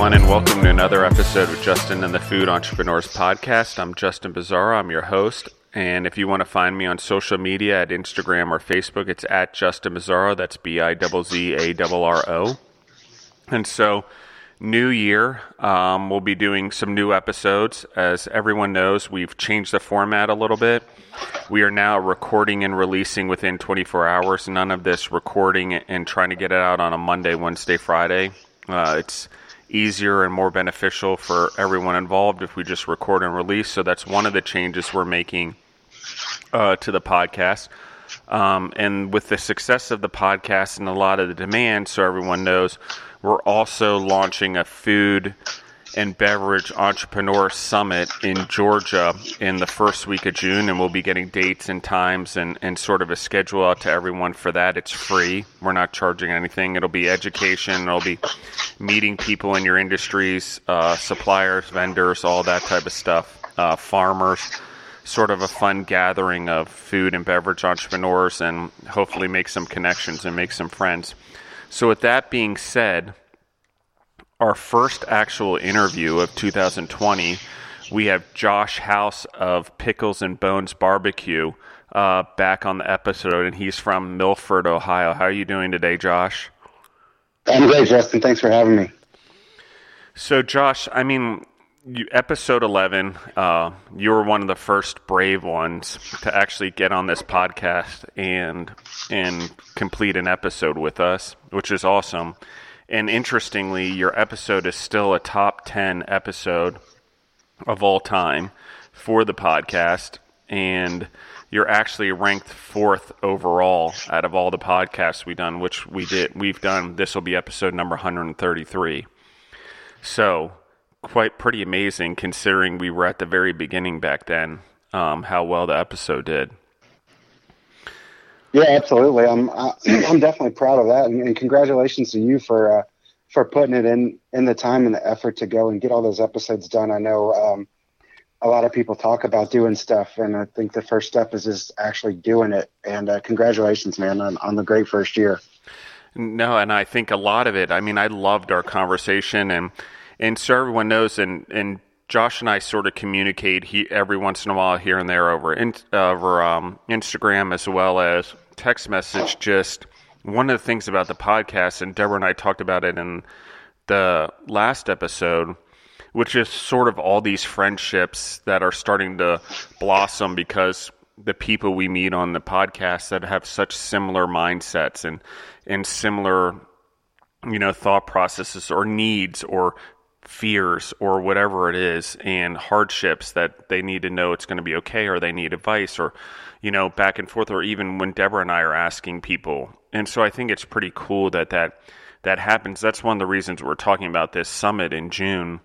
everyone, and welcome to another episode of Justin and the Food Entrepreneurs Podcast. I'm Justin Bizzarro, I'm your host. And if you want to find me on social media at Instagram or Facebook, it's at Justin Bizzarro. That's B I Z Z A R R O. And so, new year, um, we'll be doing some new episodes. As everyone knows, we've changed the format a little bit. We are now recording and releasing within 24 hours. None of this recording and trying to get it out on a Monday, Wednesday, Friday. Uh, it's easier and more beneficial for everyone involved if we just record and release. So that's one of the changes we're making uh, to the podcast. Um, and with the success of the podcast and a lot of the demand, so everyone knows, we're also launching a food and Beverage Entrepreneur Summit in Georgia in the first week of June, and we'll be getting dates and times and, and sort of a schedule out to everyone for that. It's free. We're not charging anything. It'll be education. It'll be meeting people in your industries, uh, suppliers, vendors, all that type of stuff, uh, farmers. Sort of a fun gathering of food and beverage entrepreneurs, and hopefully make some connections and make some friends. So, with that being said, our first actual interview of 2020, we have Josh House of Pickles and Bones Barbecue uh, back on the episode, and he's from Milford, Ohio. How are you doing today, Josh? I'm great, Justin. Thanks for having me. So, Josh, I mean, you, episode 11, uh, you were one of the first brave ones to actually get on this podcast and and complete an episode with us, which is awesome. And interestingly, your episode is still a top 10 episode of all time for the podcast. And you're actually ranked fourth overall out of all the podcasts we've done, which we did. We've done. This will be episode number 133. So, quite pretty amazing considering we were at the very beginning back then. Um, how well the episode did. Yeah, absolutely. I'm uh, I'm definitely proud of that, and, and congratulations to you for uh, for putting it in in the time and the effort to go and get all those episodes done. I know um, a lot of people talk about doing stuff, and I think the first step is just actually doing it. And uh, congratulations, man, on, on the great first year. No, and I think a lot of it. I mean, I loved our conversation, and and so everyone knows, and and Josh and I sort of communicate he, every once in a while here and there over in, over um, Instagram as well as text message. Just one of the things about the podcast, and Deborah and I talked about it in the last episode, which is sort of all these friendships that are starting to blossom because the people we meet on the podcast that have such similar mindsets and and similar you know thought processes or needs or fears or whatever it is and hardships that they need to know it's going to be okay or they need advice or you know back and forth or even when Deborah and I are asking people. And so I think it's pretty cool that that that happens. That's one of the reasons we're talking about this summit in June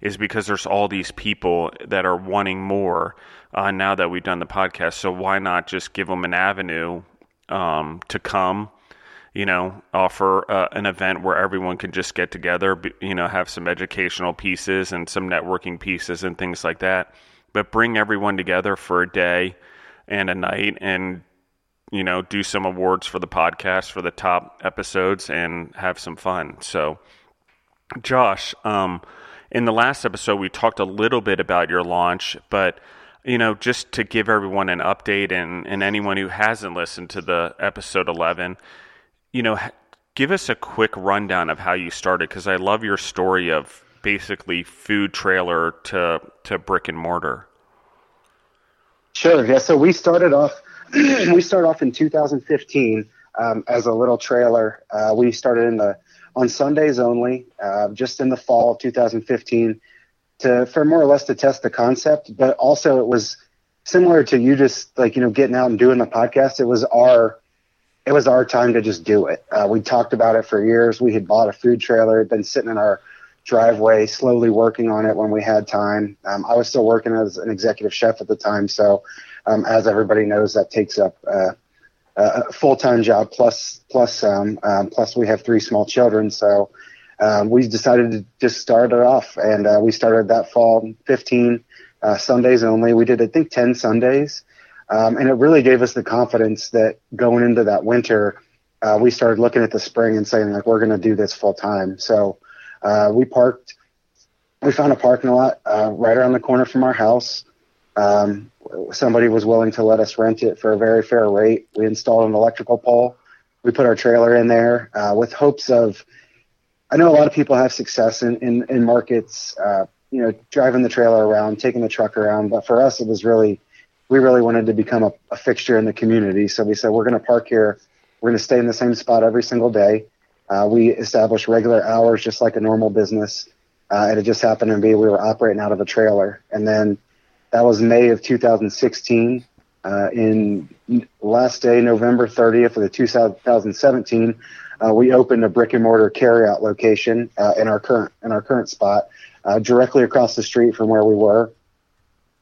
is because there's all these people that are wanting more uh, now that we've done the podcast. So why not just give them an avenue um, to come you know, offer uh, an event where everyone can just get together, you know, have some educational pieces and some networking pieces and things like that. But bring everyone together for a day and a night and, you know, do some awards for the podcast for the top episodes and have some fun. So, Josh, um, in the last episode, we talked a little bit about your launch, but you know, just to give everyone an update and, and anyone who hasn't listened to the episode 11, you know, give us a quick rundown of how you started because I love your story of basically food trailer to to brick and mortar. Sure. Yeah. So we started off. we started off in 2015 um, as a little trailer. Uh, we started in the on Sundays only, uh, just in the fall of 2015, to for more or less to test the concept. But also, it was similar to you just like you know getting out and doing the podcast. It was our it was our time to just do it. Uh, we talked about it for years. We had bought a food trailer, had been sitting in our driveway, slowly working on it when we had time. Um, I was still working as an executive chef at the time, so um, as everybody knows, that takes up uh, a full time job plus plus um, um, plus we have three small children, so. Um, we decided to just start it off, and uh, we started that fall 15 uh, Sundays only. We did, I think, 10 Sundays, um, and it really gave us the confidence that going into that winter, uh, we started looking at the spring and saying like we're going to do this full time. So uh, we parked we found a parking lot uh, right around the corner from our house. Um, somebody was willing to let us rent it for a very fair rate. We installed an electrical pole. We put our trailer in there uh, with hopes of. I know a lot of people have success in in, in markets, uh, you know, driving the trailer around, taking the truck around. But for us, it was really, we really wanted to become a, a fixture in the community. So we said we're going to park here. We're going to stay in the same spot every single day. Uh, we established regular hours, just like a normal business. Uh, and it just happened to be we were operating out of a trailer. And then that was May of 2016. Uh, in last day, November 30th of the 2017, uh, we opened a brick and mortar carryout location uh, in our current in our current spot, uh, directly across the street from where we were.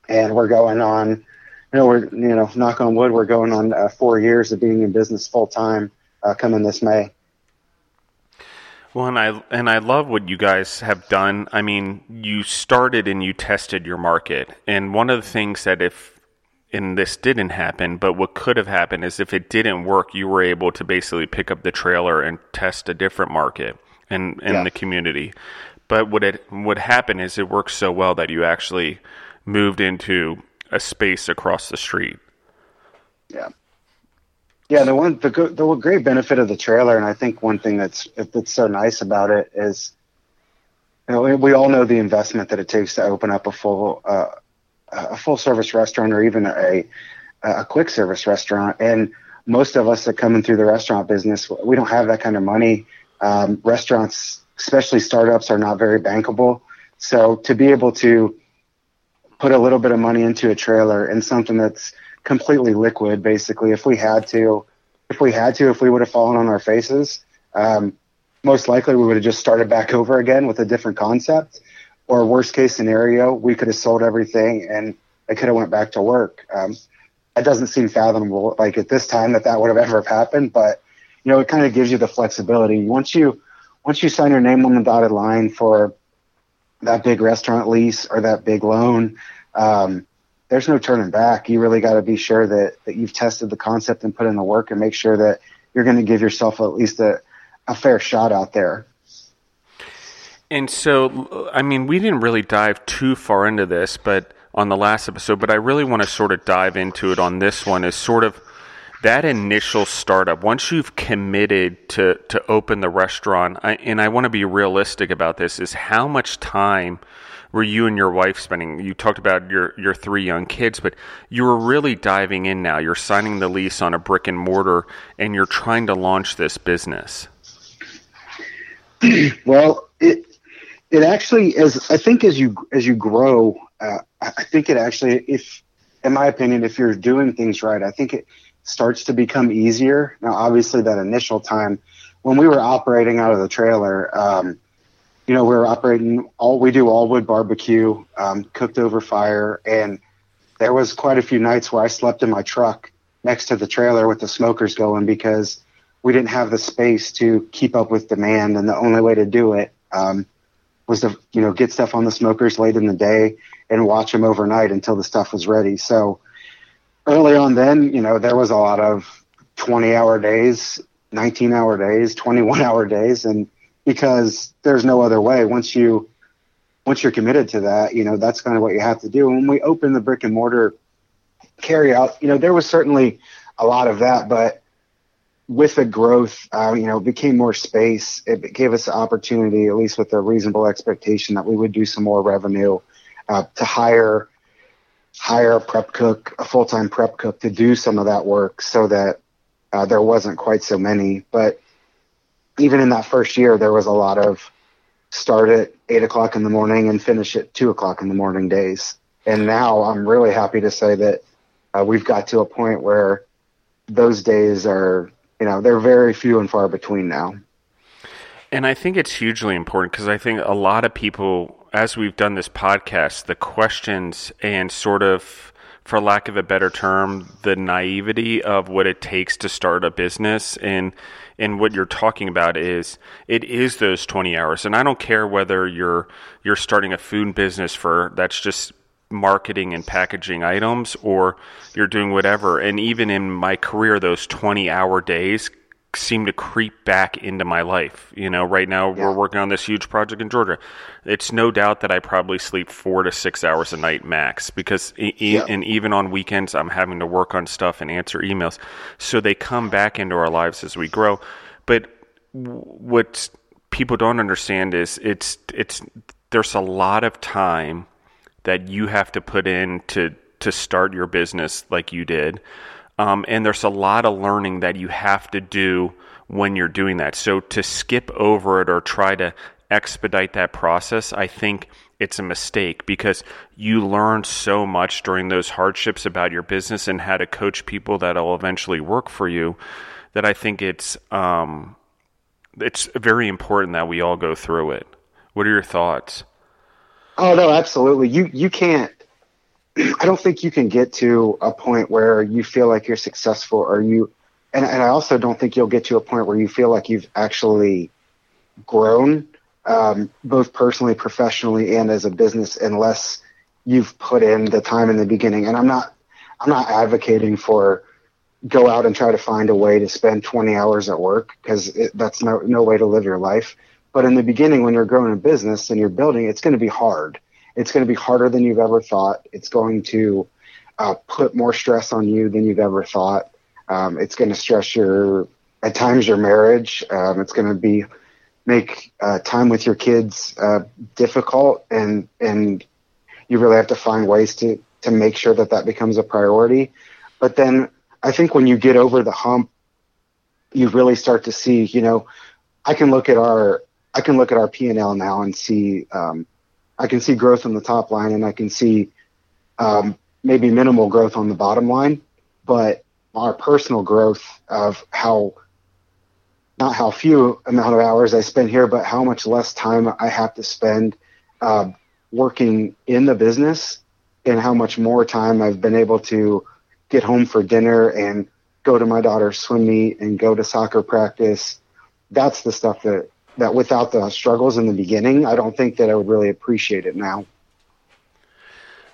And we're going on, you know, we're you know, knock on wood, we're going on four years of being in business full time coming this May. Well, and I and I love what you guys have done. I mean, you started and you tested your market, and one of the things that if and this didn't happen, but what could have happened is if it didn't work, you were able to basically pick up the trailer and test a different market in in yeah. the community. But what it what happened is it worked so well that you actually moved into a space across the street. Yeah. Yeah, the one the the great benefit of the trailer, and I think one thing that's that's so nice about it is, you know, we all know the investment that it takes to open up a full uh, a full service restaurant or even a a quick service restaurant. And most of us that come in through the restaurant business, we don't have that kind of money. Um, restaurants, especially startups, are not very bankable. So to be able to put a little bit of money into a trailer and something that's completely liquid. Basically, if we had to, if we had to, if we would have fallen on our faces, um, most likely we would have just started back over again with a different concept. Or worst case scenario, we could have sold everything and I could have went back to work. Um, that doesn't seem fathomable, like at this time, that that would have ever happened. But you know, it kind of gives you the flexibility. Once you once you sign your name on the dotted line for that big restaurant lease or that big loan, um, there's no turning back. You really got to be sure that, that you've tested the concept and put in the work and make sure that you're going to give yourself at least a, a fair shot out there. And so, I mean, we didn't really dive too far into this, but on the last episode, but I really want to sort of dive into it on this one is sort of that initial startup. Once you've committed to, to open the restaurant, I, and I want to be realistic about this, is how much time – were you and your wife spending? You talked about your your three young kids, but you were really diving in now. You're signing the lease on a brick and mortar, and you're trying to launch this business. well, it it actually as I think as you as you grow, uh, I think it actually if in my opinion, if you're doing things right, I think it starts to become easier. Now, obviously, that initial time when we were operating out of the trailer. Um, you know, we are operating all we do all wood barbecue, um, cooked over fire, and there was quite a few nights where I slept in my truck next to the trailer with the smokers going because we didn't have the space to keep up with demand, and the only way to do it um, was to you know get stuff on the smokers late in the day and watch them overnight until the stuff was ready. So early on, then you know there was a lot of 20 hour days, 19 hour days, 21 hour days, and because there's no other way. Once you once you're committed to that, you know that's kind of what you have to do. When we opened the brick and mortar carry out, you know there was certainly a lot of that, but with the growth, uh, you know, it became more space. It gave us the opportunity, at least with a reasonable expectation, that we would do some more revenue uh, to hire hire a prep cook, a full time prep cook, to do some of that work, so that uh, there wasn't quite so many. But even in that first year, there was a lot of start at eight o'clock in the morning and finish at two o'clock in the morning days. And now I'm really happy to say that uh, we've got to a point where those days are, you know, they're very few and far between now. And I think it's hugely important because I think a lot of people, as we've done this podcast, the questions and sort of, for lack of a better term, the naivety of what it takes to start a business and and what you're talking about is it is those 20 hours. And i don't care whether you're you're starting a food business for that's just marketing and packaging items or you're doing whatever. And even in my career those 20 hour days seem to creep back into my life. You know, right now yeah. we're working on this huge project in Georgia. It's no doubt that I probably sleep four to six hours a night max because, e- yeah. and even on weekends, I'm having to work on stuff and answer emails. So they come back into our lives as we grow. But what people don't understand is it's it's there's a lot of time that you have to put in to to start your business like you did um, and there's a lot of learning that you have to do when you're doing that. So to skip over it or try to expedite that process, I think it's a mistake because you learn so much during those hardships about your business and how to coach people that'll eventually work for you that I think it's um, it's very important that we all go through it. What are your thoughts? Oh no, absolutely. You you can't I don't think you can get to a point where you feel like you're successful or you, and, and I also don't think you'll get to a point where you feel like you've actually grown, um, both personally, professionally, and as a business, unless you've put in the time in the beginning. And I'm not, I'm not advocating for go out and try to find a way to spend 20 hours at work because that's no, no way to live your life. But in the beginning, when you're growing a business and you're building, it's going to be hard it's going to be harder than you've ever thought. It's going to uh, put more stress on you than you've ever thought. Um, it's going to stress your, at times, your marriage. Um, it's going to be make uh, time with your kids uh, difficult, and and you really have to find ways to to make sure that that becomes a priority. But then I think when you get over the hump, you really start to see. You know, I can look at our I can look at our P and L now and see. Um, I can see growth on the top line and I can see um, maybe minimal growth on the bottom line, but our personal growth of how not how few amount of hours I spend here, but how much less time I have to spend uh, working in the business, and how much more time I've been able to get home for dinner and go to my daughter's swim meet and go to soccer practice. That's the stuff that that without the struggles in the beginning, I don't think that I would really appreciate it now.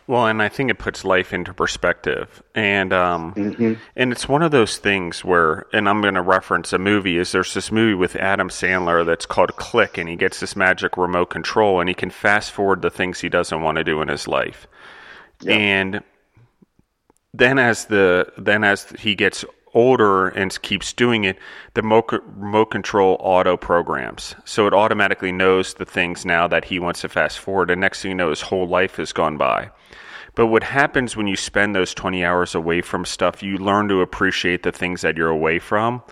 Well, and I think it puts life into perspective, and um, mm-hmm. and it's one of those things where, and I'm going to reference a movie. Is there's this movie with Adam Sandler that's called Click, and he gets this magic remote control, and he can fast forward the things he doesn't want to do in his life, yeah. and then as the then as he gets older and keeps doing it, the remote control auto programs. So it automatically knows the things now that he wants to fast forward. And next thing you know, his whole life has gone by. But what happens when you spend those 20 hours away from stuff, you learn to appreciate the things that you're away from.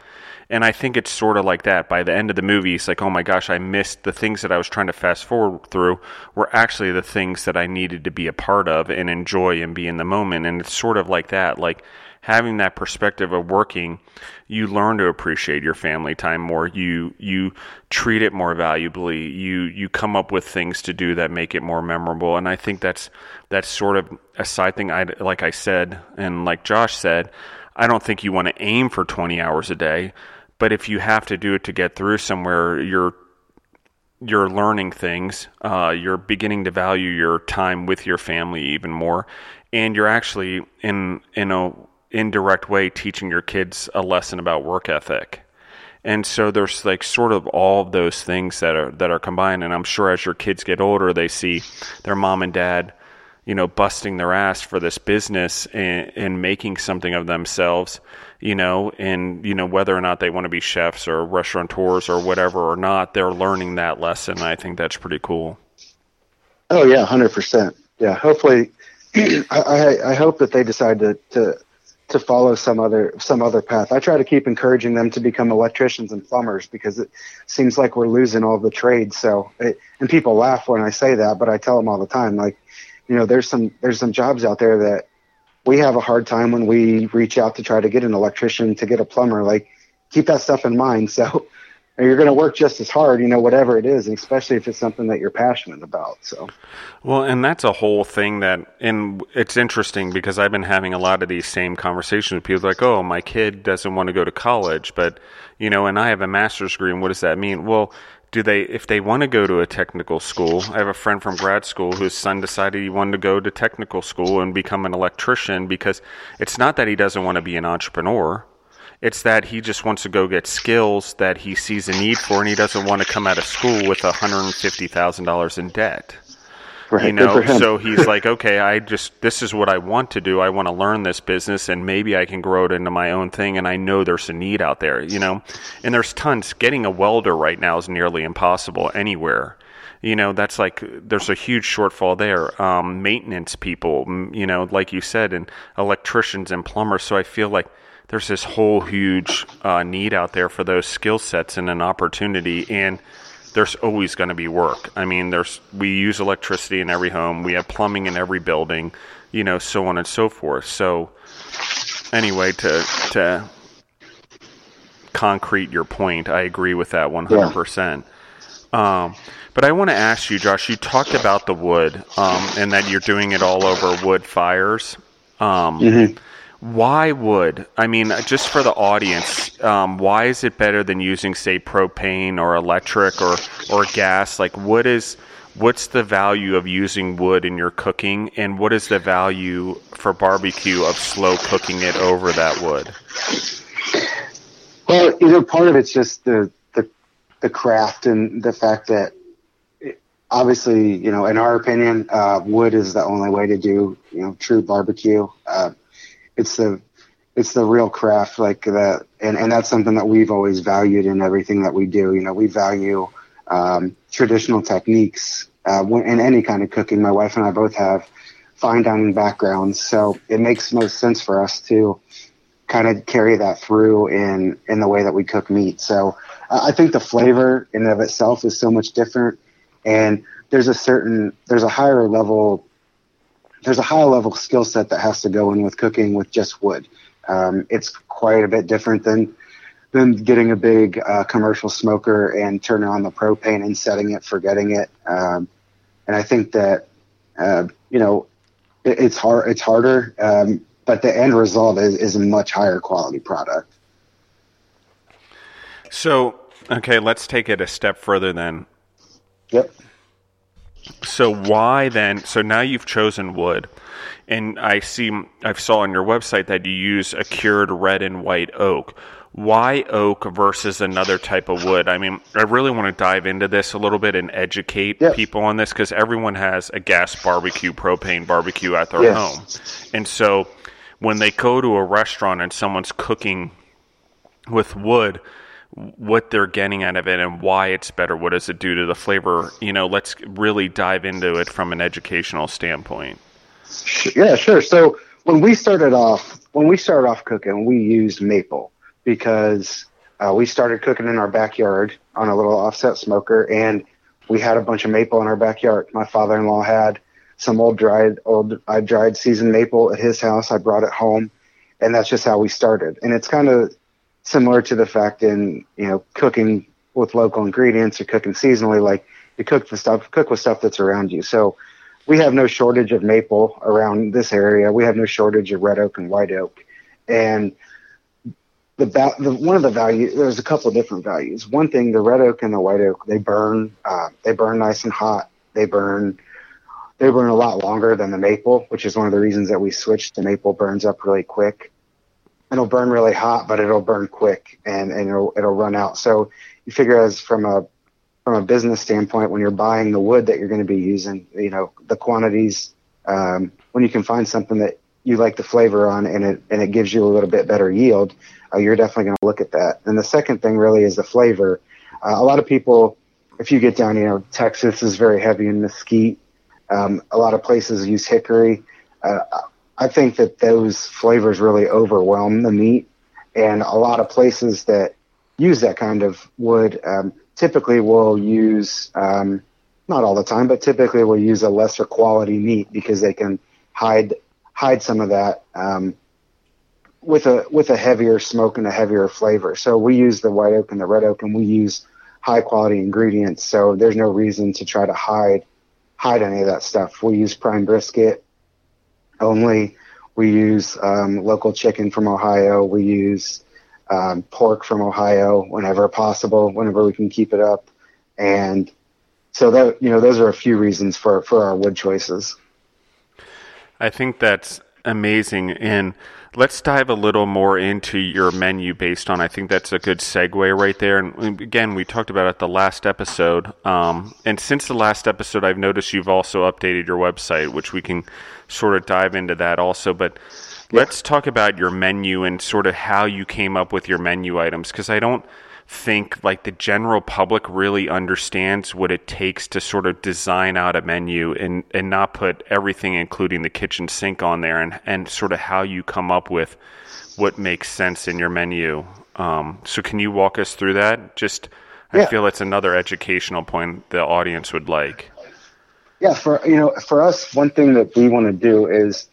And I think it's sort of like that. By the end of the movie, it's like, oh my gosh, I missed the things that I was trying to fast forward through were actually the things that I needed to be a part of and enjoy and be in the moment. And it's sort of like that. Like, having that perspective of working, you learn to appreciate your family time more. You you treat it more valuably. You you come up with things to do that make it more memorable. And I think that's that's sort of a side thing. I like I said, and like Josh said, I don't think you want to aim for 20 hours a day. But if you have to do it to get through somewhere, you're you're learning things. Uh, you're beginning to value your time with your family even more, and you're actually in in a indirect way teaching your kids a lesson about work ethic. And so there's like sort of all of those things that are that are combined. And I'm sure as your kids get older they see their mom and dad you know busting their ass for this business and, and making something of themselves you know and you know whether or not they want to be chefs or restaurateurs or whatever or not they're learning that lesson. I think that's pretty cool. Oh yeah 100% yeah hopefully I, I, I hope that they decide to, to to follow some other some other path. I try to keep encouraging them to become electricians and plumbers because it seems like we're losing all the trades. So, it, and people laugh when I say that, but I tell them all the time, like, you know, there's some there's some jobs out there that we have a hard time when we reach out to try to get an electrician to get a plumber. Like, keep that stuff in mind. So, you're going to work just as hard, you know, whatever it is, especially if it's something that you're passionate about. So, well, and that's a whole thing that, and it's interesting because I've been having a lot of these same conversations with people like, oh, my kid doesn't want to go to college, but, you know, and I have a master's degree, and what does that mean? Well, do they, if they want to go to a technical school, I have a friend from grad school whose son decided he wanted to go to technical school and become an electrician because it's not that he doesn't want to be an entrepreneur It's that he just wants to go get skills that he sees a need for, and he doesn't want to come out of school with $150,000 in debt. Right, you know, so he's like, okay, I just this is what I want to do. I want to learn this business, and maybe I can grow it into my own thing. And I know there's a need out there, you know, and there's tons. Getting a welder right now is nearly impossible anywhere. You know, that's like there's a huge shortfall there. Um, maintenance people, you know, like you said, and electricians and plumbers. So I feel like there's this whole huge uh, need out there for those skill sets and an opportunity. And there's always going to be work. I mean, there's we use electricity in every home, we have plumbing in every building, you know, so on and so forth. So anyway, to to concrete your point, I agree with that 100%. Um, but I want to ask you, Josh. You talked about the wood um, and that you're doing it all over wood fires. Um, Why wood? I mean, just for the audience, um, why is it better than using, say, propane or electric or or gas? Like, what is what's the value of using wood in your cooking, and what is the value for barbecue of slow cooking it over that wood? Well, you know, part of it's just the the, the craft and the fact that it- obviously, you know, in our opinion, uh, wood is the only way to do you know true barbecue. Uh, it's the it's the real craft, like that, and and that's something that we've always valued in everything that we do. You know, we value um, traditional techniques uh, in any kind of cooking. My wife and I both have fine dining backgrounds, so it makes most sense for us to kind of carry that through in in the way that we cook meat. So uh, I think the flavor in and of itself is so much different, and there's a certain there's a higher level there's a high level skill set that has to go in with cooking with just wood. Um, it's quite a bit different than than getting a big uh, commercial smoker and turning on the propane and setting it, forgetting it. Um, and I think that uh, you know it, it's hard. It's harder, um, but the end result is, is a much higher quality product. So, okay, let's take it a step further then. Yep. So why then? So now you've chosen wood, and I see I saw on your website that you use a cured red and white oak. Why oak versus another type of wood? I mean, I really want to dive into this a little bit and educate Yes. people on this because everyone has a gas barbecue, propane barbecue at their Yes. home, and so when they go to a restaurant and someone's cooking with wood what they're getting out of it and why it's better what does it do to the flavor you know let's really dive into it from an educational standpoint Yeah, sure. So when we started off, when we started off cooking, we used maple because uh, we started cooking in our backyard on a little offset smoker, and we had a bunch of maple in our backyard. My father-in-law had some old dried, old I dried seasoned maple at his house. I brought it home, and that's just how we started. And it's kind of similar to the fact in you know cooking with local ingredients or cooking seasonally, like you cook the stuff, cook with stuff that's around you. So we have no shortage of maple around this area. We have no shortage of red oak and white oak, and the, the one of the value there's a couple of different values. One thing, the red oak and the white oak, they burn uh, they burn nice and hot. They burn they burn a lot longer than the maple, which is one of the reasons that we switched to maple. Burns up really quick. It'll burn really hot, but it'll burn quick and, and it'll it'll run out. So you figure as from a from a business standpoint, when you're buying the wood that you're going to be using, you know the quantities. Um, when you can find something that you like the flavor on and it and it gives you a little bit better yield, uh, you're definitely going to look at that. And the second thing really is the flavor. Uh, a lot of people, if you get down, you know, Texas is very heavy in mesquite. Um, a lot of places use hickory. Uh, I think that those flavors really overwhelm the meat, and a lot of places that use that kind of wood um, typically will use, um, not all the time, but typically will use a lesser quality meat because they can hide hide some of that um, with a with a heavier smoke and a heavier flavor. So we use the white oak and the red oak, and we use high quality ingredients. So there's no reason to try to hide hide any of that stuff. We use prime brisket only. We use um, local chicken from Ohio. We use um, pork from Ohio whenever possible, whenever we can keep it up. And so that you know, those are a few reasons for for our wood choices. I think that's amazing. And let's dive a little more into your menu based on. I think that's a good segue right there. And again, we talked about it the last episode. Um, and since the last episode, I've noticed you've also updated your website, which we can sort of dive into that also. But let's talk about your menu and sort of how you came up with your menu items because I don't think like the general public really understands what it takes to sort of design out a menu and, and not put everything including the kitchen sink on there and, and sort of how you come up with what makes sense in your menu. Um, so can you walk us through that? Just i feel it's another educational point the audience would like. Yeah for you know for us one thing that we want to do is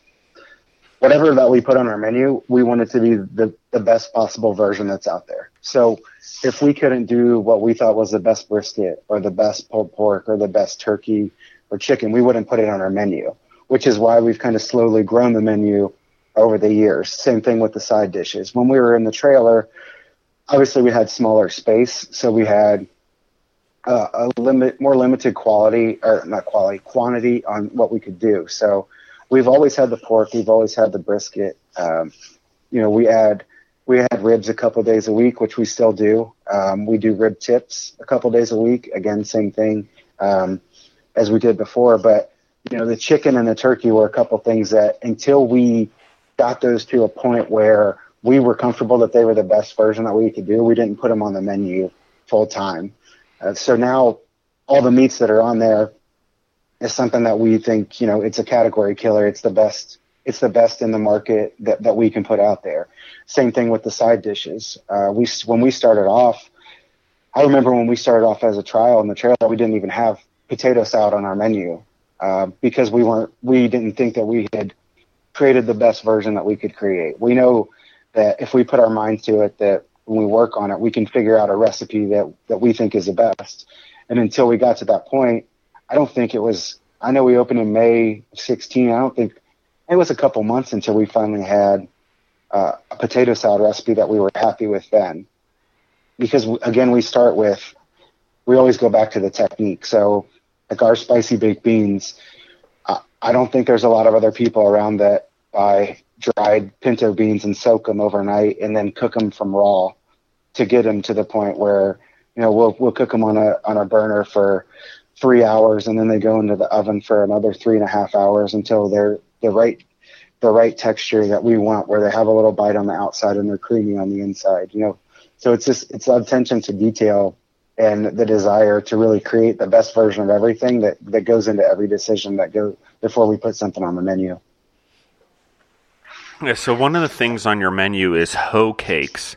whatever that we put on our menu we want it to be the, the best possible version that's out there so if we couldn't do what we thought was the best brisket or the best pulled pork or the best turkey or chicken, we wouldn't put it on our menu, which is why we've kind of slowly grown the menu over the years. Same thing with the side dishes. When we were in the trailer, obviously we had smaller space, so we had uh, a limit, more limited quality or not quality, quantity on what we could do. So we've always had the pork, we've always had the brisket. Um, you know, we add we had ribs a couple days a week, which we still do. Um, we do rib tips a couple days a week. Again, same thing um, as we did before. But you know, the chicken and the turkey were a couple things that until we got those to a point where we were comfortable that they were the best version that we could do, we didn't put them on the menu full time. Uh, so now all the meats that are on there is something that we think, you know, it's a category killer. It's the best it's the best in the market that, that we can put out there. Same thing with the side dishes. Uh, we when we started off, I remember when we started off as a trial in the trailer, we didn't even have potato salad on our menu uh, because we weren't we didn't think that we had created the best version that we could create. We know that if we put our minds to it, that when we work on it, we can figure out a recipe that that we think is the best. And until we got to that point, I don't think it was. I know we opened in May 16. I don't think it was a couple months until we finally had uh, a potato salad recipe that we were happy with then. Because again, we start with, we always go back to the technique. So, like our spicy baked beans, uh, I don't think there's a lot of other people around that buy dried pinto beans and soak them overnight and then cook them from raw to get them to the point where you know we'll we'll cook them on a on a burner for three hours and then they go into the oven for another three and a half hours until they're the right the right texture that we want, where they have a little bite on the outside and they're creamy on the inside. You know, so it's just it's attention to detail and the desire to really create the best version of everything that that goes into every decision that go before we put something on the menu. Yeah, so one of the things on your menu is hoe cakes,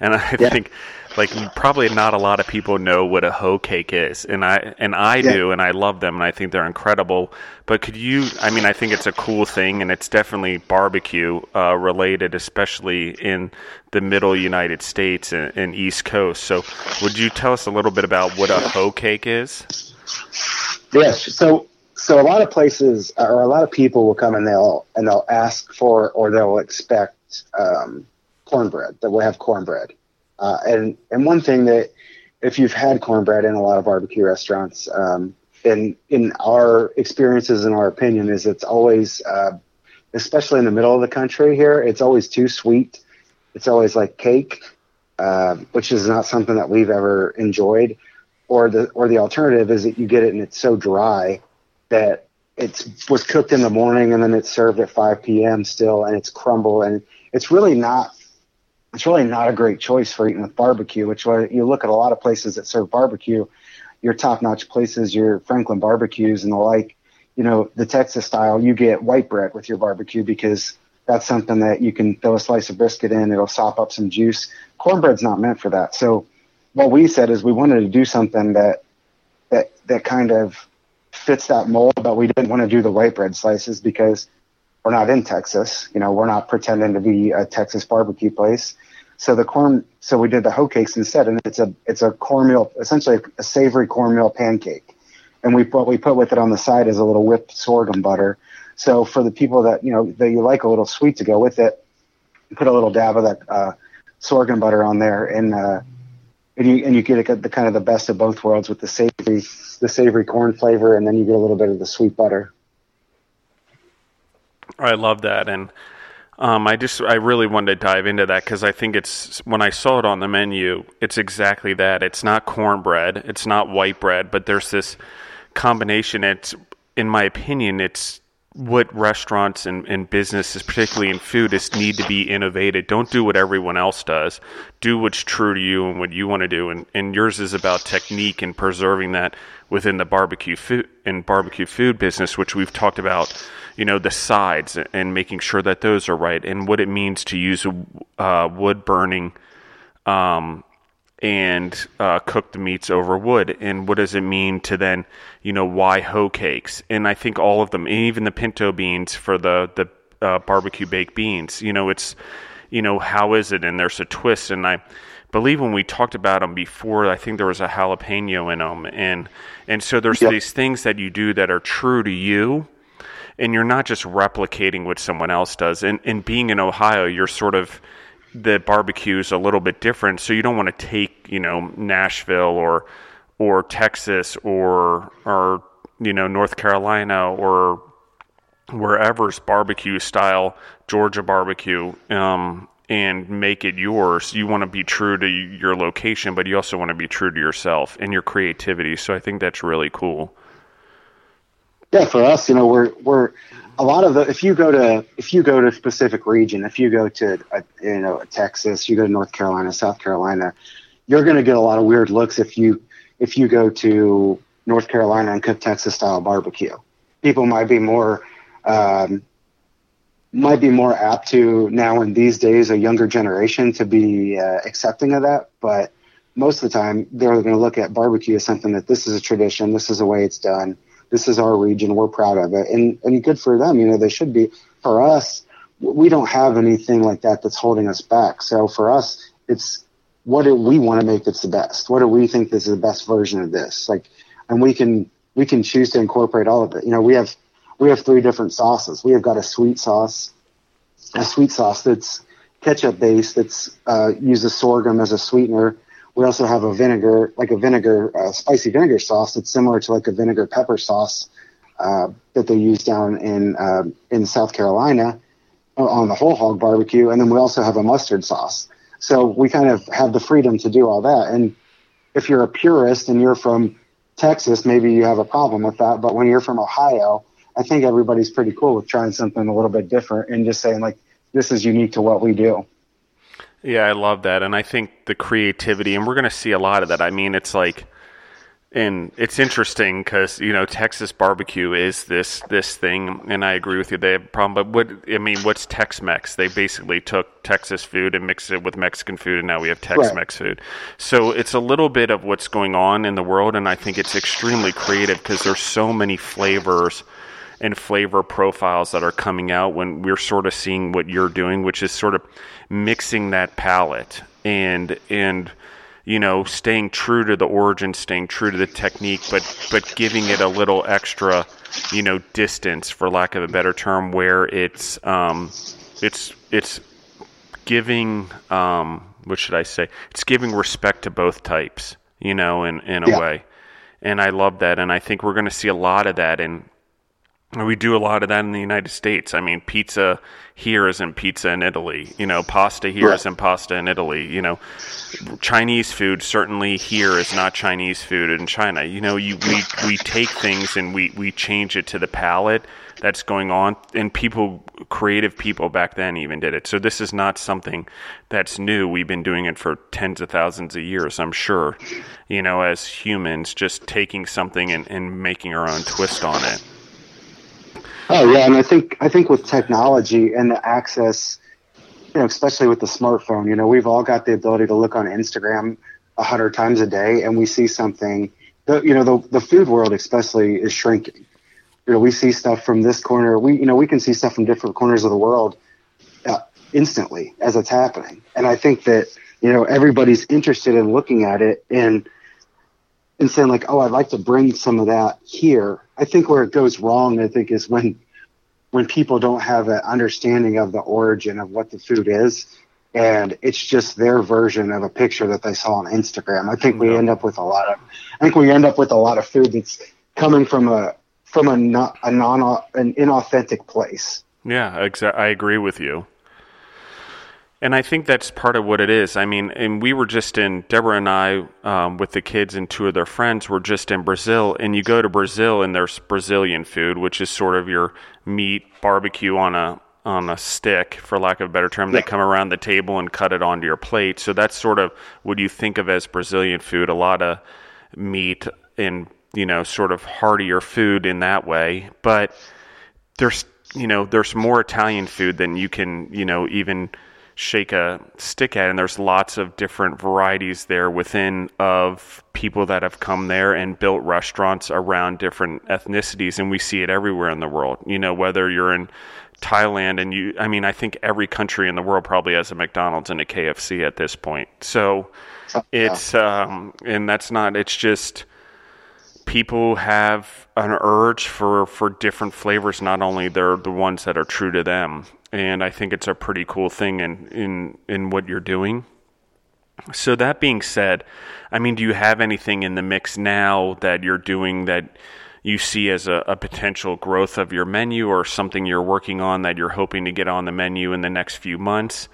and I yeah. think like probably not a lot of people know what a hoe cake is, and I and I yeah. do, and I love them, and I think they're incredible. But could you? I mean, I think it's a cool thing, and it's definitely barbecue uh, related, especially in the Middle United States and, and, East Coast. So, would you tell us a little bit about what a hoe cake is? Yes. So, so a lot of places or a lot of people will come and they'll and they'll ask for or they'll expect um, cornbread. That will have cornbread uh, and and one thing that if you've had cornbread in a lot of barbecue restaurants, um, in in our experiences and our opinion is it's always, uh, especially in the middle of the country here, it's always too sweet. It's always like cake, uh, which is not something that we've ever enjoyed. Or the or the alternative is that you get it and it's so dry that it was cooked in the morning and then it's served at 5 p.m. still and it's crumble and it's really not it's really not a great choice for eating with barbecue. Which you look at a lot of places that serve barbecue, your top-notch places, your Franklin barbecues and the like. You know, the Texas style, you get white bread with your barbecue because that's something that you can throw a slice of brisket in. It'll sop up some juice. Cornbread's not meant for that. So what we said is we wanted to do something that that that kind of fits that mold, but we didn't want to do the white bread slices because we're not in Texas. You know, we're not pretending to be a Texas barbecue place. So the corn, so we did the hoe cakes instead, and it's a it's a cornmeal, essentially a savory cornmeal pancake, and we what we put with it on the side is a little whipped sorghum butter. So for the people that you know that you like a little sweet to go with it, put a little dab of that uh, sorghum butter on there, and uh, and you and you get the kind of the best of both worlds with the savory the savory corn flavor, and then you get a little bit of the sweet butter. I love that, and um, I just I really wanted to dive into that because I think it's when I saw it on the menu, it's exactly that. It's not cornbread, it's not white bread, but there's this combination. It's in my opinion, it's what restaurants and, and businesses, particularly in food, is need to be innovated. Don't do what everyone else does. Do what's true to you and what you want to do. And, and yours is about technique and preserving that within the barbecue food and barbecue food business, which we've talked about. You know the sides and making sure that those are right, and what it means to use uh, wood burning um, and uh, cook the meats over wood. And what does it mean to then, you know, why hoe cakes? And I think all of them, even the pinto beans for the the uh, barbecue baked beans. You know, it's, you know, how is it? And there's a twist. And I believe when we talked about them before, I think there was a jalapeno in them. And and so there's yep. these things that you do that are true to you. And you're not just replicating what someone else does. And, and being in Ohio, you're sort of the barbecue is a little bit different. So you don't want to take, you know, Nashville or or Texas or or you know North Carolina or wherever's barbecue style, Georgia barbecue, um, and make it yours. You want to be true to your location, but you also want to be true to yourself and your creativity. So I think that's really cool. Yeah, for us, you know, we're we're a lot of the if you go to if you go to a specific region, if you go to uh, you know Texas, you go to North Carolina, South Carolina, you're going to get a lot of weird looks if you if you go to North Carolina and cook Texas style barbecue. People might be more um, might be more apt to now in these days a younger generation to be uh, accepting of that, but most of the time they're going to look at barbecue as something that this is a tradition, this is the way it's done this is our region. We're proud of it, and and good for them. You know, they should be. For us, we don't have anything like that that's holding us back. So for us, it's what do we want to make that's the best? What do we think this is the best version of this? Like, and we can we can choose to incorporate all of it. You know, we have we have three different sauces. We have got a sweet sauce, a sweet sauce that's ketchup based that's uh, uses sorghum as a sweetener. We also have a vinegar, like a vinegar, uh, spicy vinegar sauce that's similar to like a vinegar pepper sauce uh, that they use down in uh, in South Carolina on the whole hog barbecue. And then we also have a mustard sauce. So we kind of have the freedom to do all that. And if you're a purist and you're from Texas, maybe you have a problem with that. But when you're from Ohio, I think everybody's pretty cool with trying something a little bit different and just saying like, this is unique to what we do. Yeah, I love that, and I think the creativity, and we're going to see a lot of that. I mean, it's like, and it's interesting because you know Texas barbecue is this this thing, and I agree with you. They have a problem, but what I mean, what's Tex-Mex? They basically took Texas food and mixed it with Mexican food, and now we have Tex-Mex right. food. So it's a little bit of what's going on in the world, and I think it's extremely creative because there's so many flavors and flavor profiles that are coming out when we're sort of seeing what you're doing, which is sort of mixing that palette and and you know staying true to the origin, staying true to the technique, but but giving it a little extra you know distance, for lack of a better term, where it's um, it's it's giving um, what should I say? It's giving respect to both types, you know, in in a yeah. way. And I love that, and I think we're going to see a lot of that in we do a lot of that in the United States. I mean, pizza here isn't pizza in Italy. You know, pasta here right. not pasta in Italy. You know, Chinese food certainly here is not Chinese food in China. You know, you we we take things and we we change it to the palate that's going on, and people, creative people back then even did it. So this is not something that's new. We've been doing it for tens of thousands of years, I'm sure. You know, as humans, just taking something and, and making our own twist on it. Oh yeah, and I think I think with technology and the access, you know, especially with the smartphone, you know, we've all got the ability to look on Instagram a hundred times a day, and we see something. The you know the the food world especially is shrinking. You know, we see stuff from this corner. We you know we can see stuff from different corners of the world uh, instantly as it's happening, and I think that you know everybody's interested in looking at it and and saying like, oh, I'd like to bring some of that here. I think where it goes wrong, I think, is when when people don't have an understanding of the origin of what the food is, and it's just their version of a picture that they saw on Instagram. I think we end up with a lot of, I think we end up with a lot of food that's coming from a from a not a non an inauthentic place. Yeah, exa- I agree with you. And I think that's part of what it is. I mean, and we were just in, Deborah and I, um, with the kids and two of their friends, were just in Brazil. And you go to Brazil and there's Brazilian food, which is sort of your meat barbecue on a on a stick, for lack of a better term. Yeah. They come around the table and cut it onto your plate. So that's sort of what you think of as Brazilian food. A lot of meat and you know, sort of heartier food in that way. But there's you know, there's more Italian food than you can, you know, even shake a stick at and there's lots of different varieties there within of people that have come there and built restaurants around different ethnicities and we see it everywhere in the world. You know whether you're in Thailand and you I mean I think every country in the world probably has a McDonald's and a KFC at this point. So it's um and that's not it's just people have an urge for for different flavors not only they're the ones that are true to them and I think it's a pretty cool thing in in in what you're doing. So that being said, I mean, do you have anything in the mix now that you're doing that you see as a, a, potential growth of your menu, or something you're working on that you're hoping to get on the menu in the next few months,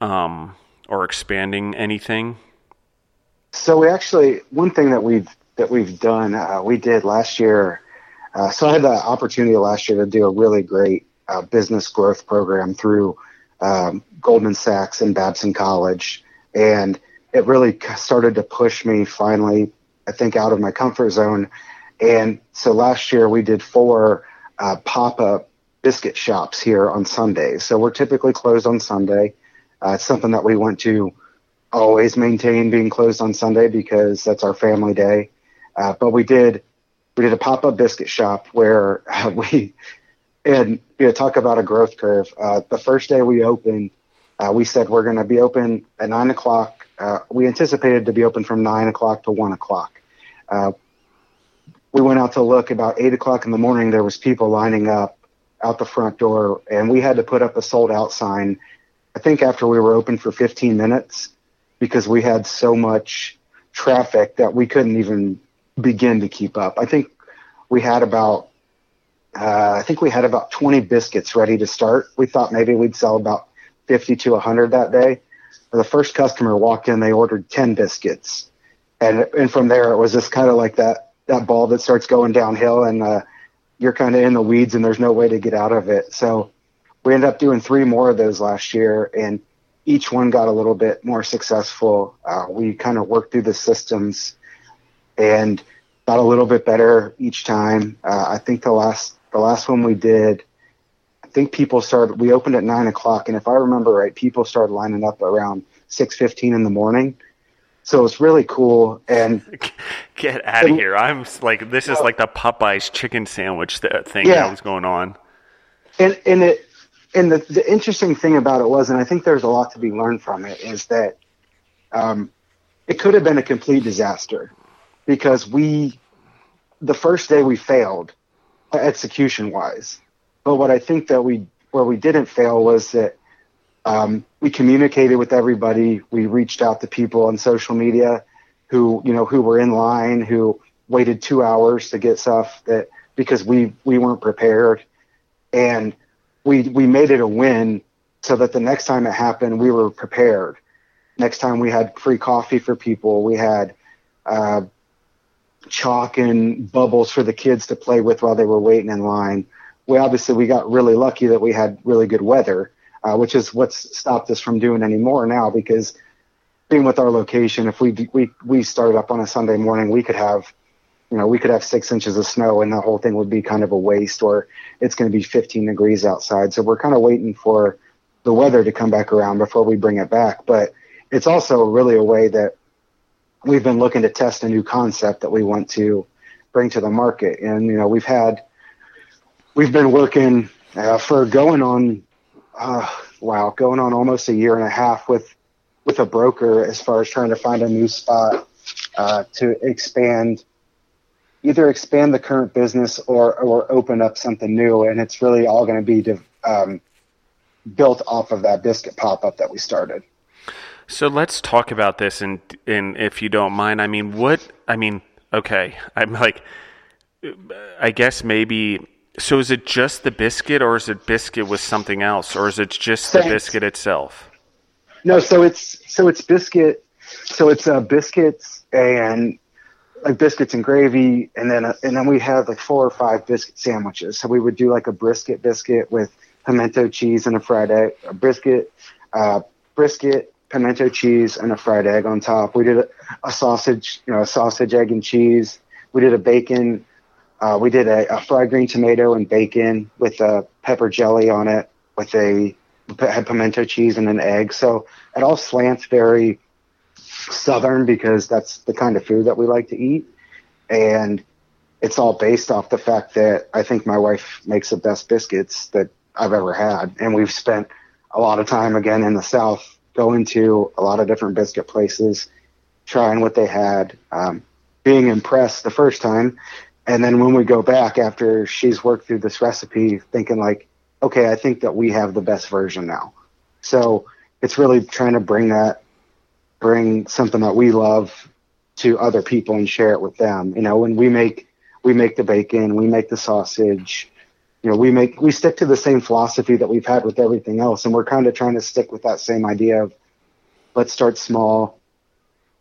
um, or expanding anything? So we actually one thing that we've that we've done uh, we did last year. Uh, so I had the opportunity last year to do a really great uh, business growth program through um, Goldman Sachs and Babson College, and it really started to push me finally, I think, out of my comfort zone. And so last year we did four uh, pop-up biscuit shops here on Sundays. So we're typically closed on Sunday. Uh, it's something that we want to always maintain being closed on Sunday because that's our family day. Uh, but we did we did a pop-up biscuit shop where uh, we and you know, talk about a growth curve. Uh, the first day we opened, uh, we said we're going to be open at nine o'clock. Uh, we anticipated to be open from nine o'clock to one o'clock. Uh, we went out to look about eight o'clock in the morning. There was people lining up out the front door, and we had to put up a sold out sign. I think after we were open for 15 minutes because we had so much traffic that we couldn't even begin to keep up. I think we had about uh, I think we had about 20 biscuits ready to start. We thought maybe we'd sell about 50 to 100 that day. The first customer walked in, they ordered 10 biscuits. And, and from there, it was just kind of like that, that ball that starts going downhill and, uh, you're kind of in the weeds and there's no way to get out of it. So we ended up doing three more of those last year and each one got a little bit more successful. Uh, we kind of worked through the systems and got a little bit better each time. Uh, I think the last the last one we did, I think people started. We opened at nine o'clock, and if I remember right, people started lining up around six fifteen in the morning. So it's really cool. And get out of here! I'm like, this is like the Popeyes chicken sandwich thing yeah. that was going on. And and it and the the interesting thing about it was, and I think there's a lot to be learned from it, is that um, it could have been a complete disaster because we the first day we failed execution wise. But what I think that we where we didn't fail was that um, we communicated with everybody. We reached out to people on social media who you know who were in line, who waited two hours to get stuff that because we we weren't prepared, and we we made it a win so that the next time it happened we were prepared. Next time we had free coffee for people. We had uh, chalk and bubbles for the kids to play with while they were waiting in line. We obviously we got really lucky that we had really good weather, uh, which is what's stopped us from doing any more now because being with our location, if we we we started up on a Sunday morning, we could have you know, we could have six inches of snow and the whole thing would be kind of a waste or it's going to be 15 degrees outside. So we're kind of waiting for the weather to come back around before we bring it back. But it's also really a way that we've been looking to test a new concept that we want to bring to the market. And, you know, we've had, we've been working uh, for going on, uh, wow, going on almost a year and a half with, with a broker as far as trying to find a new spot uh, to expand, either expand the current business or, or open up something new. And it's really all going to be um, built off of that biscuit pop up that we started. So let's talk about this, and and if you don't mind, I mean, what I mean, okay, I'm like, I guess maybe So is it just the biscuit, or is it biscuit with something else, or is it just the biscuit itself? No, so it's so it's biscuit. So it's uh, biscuits and like biscuits and gravy, and then uh, and then we have like four or five biscuit sandwiches. So we would do like a brisket biscuit with pimento cheese and a fried egg, a brisket, uh, brisket, pimento cheese, and a fried egg on top. We did a, a sausage, you know, a sausage, egg, and cheese. We did a bacon. Uh, we did a, a, fried green tomato and bacon with a pepper jelly on it, with a had pimento cheese and an egg. So it all slants very southern because that's the kind of food that we like to eat, and it's all based off the fact that I think my wife makes the best biscuits that I've ever had, and we've spent a lot of time again in the South going to a lot of different biscuit places, trying what they had, um, being impressed the first time, and then when we go back after she's worked through this recipe, thinking like, okay, I think that we have the best version now. So it's really trying to bring that, bring something that we love to other people and share it with them. You know, when we make we make the bacon, we make the sausage, you know, we make we stick to the same philosophy that we've had with everything else, and we're kind of trying to stick with that same idea of let's start small,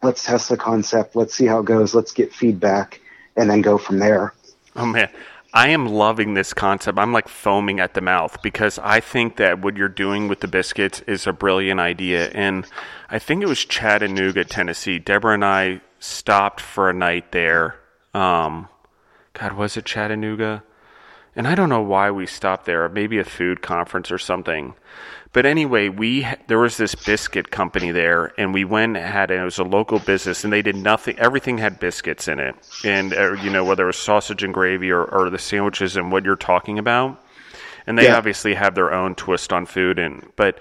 let's test the concept, let's see how it goes, let's get feedback, and then go from there. Oh man, I am loving this concept. I'm like foaming at the mouth because I think that what you're doing with the biscuits is a brilliant idea. And I think it was Chattanooga, Tennessee. Deborah and I stopped for a night there. Um, God, was it Chattanooga? And I don't know why we stopped there. Maybe a food conference or something. But anyway, we there was this biscuit company there, and we went and had it was a local business, and they did nothing. Everything had biscuits in it, and uh, you know whether it was sausage and gravy or, or the sandwiches and what you're talking about. And they yeah. obviously have their own twist on food, and but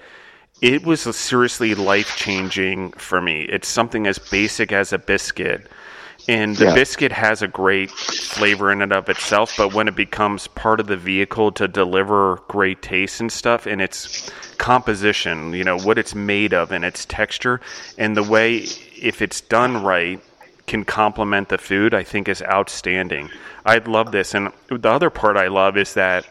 it was seriously life changing for me. It's something as basic as a biscuit and the yeah. biscuit has a great flavor in and of itself, but when it becomes part of the vehicle to deliver great taste and stuff, and its composition, you know, what it's made of and its texture, and the way, if it's done right, can complement the food, I think is outstanding. I love this. And the other part I love is that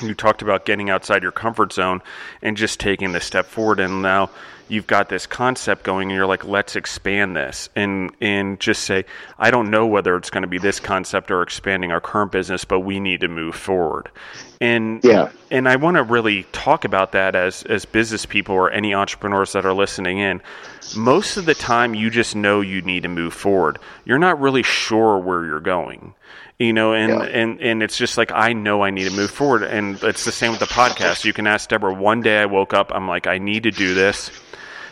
you talked about getting outside your comfort zone and just taking the step forward. And now you've got this concept going and you're like let's expand this and and just say i don't know whether it's going to be this concept or expanding our current business but we need to move forward. And yeah. and i want to really talk about that as as business people or any entrepreneurs that are listening in. Most of the time you just know you need to move forward. You're not really sure where you're going you know and yeah. and and it's just like i know i need to move forward. And it's the same with the podcast. You can ask deborah one day i woke up i'm like i need to do this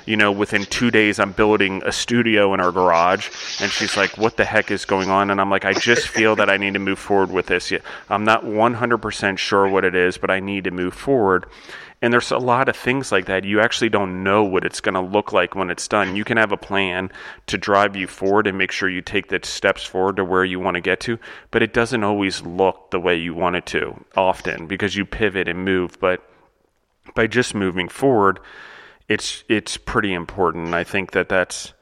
you know, within two days, I'm building a studio in our garage. And she's like, what the heck is going on? And I'm like, I just feel that I need to move forward with this. I'm not 100% sure what it is, but I need to move forward. And there's a lot of things like that. You actually don't know what it's going to look like when it's done. You can have a plan to drive you forward and make sure you take the steps forward to where you want to get to, but it doesn't always look the way you want it to often because you pivot and move. But by just moving forward, it's it's pretty important. I think that that's